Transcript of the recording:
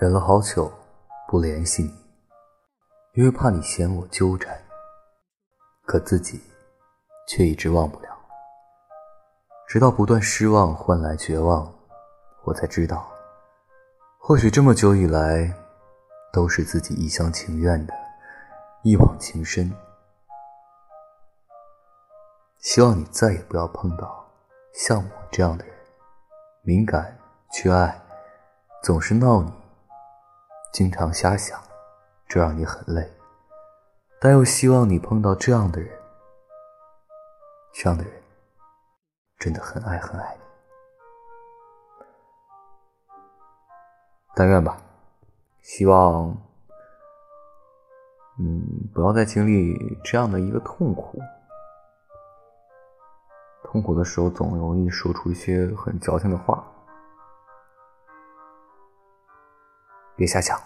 忍了好久，不联系你，因为怕你嫌我纠缠。可自己却一直忘不了，直到不断失望换来绝望，我才知道，或许这么久以来，都是自己一厢情愿的一往情深。希望你再也不要碰到像我这样的人，敏感、缺爱，总是闹你。经常瞎想，这让你很累，但又希望你碰到这样的人，这样的人真的很爱很爱你。但愿吧，希望，嗯，不要再经历这样的一个痛苦。痛苦的时候，总容易说出一些很矫情的话。别瞎想。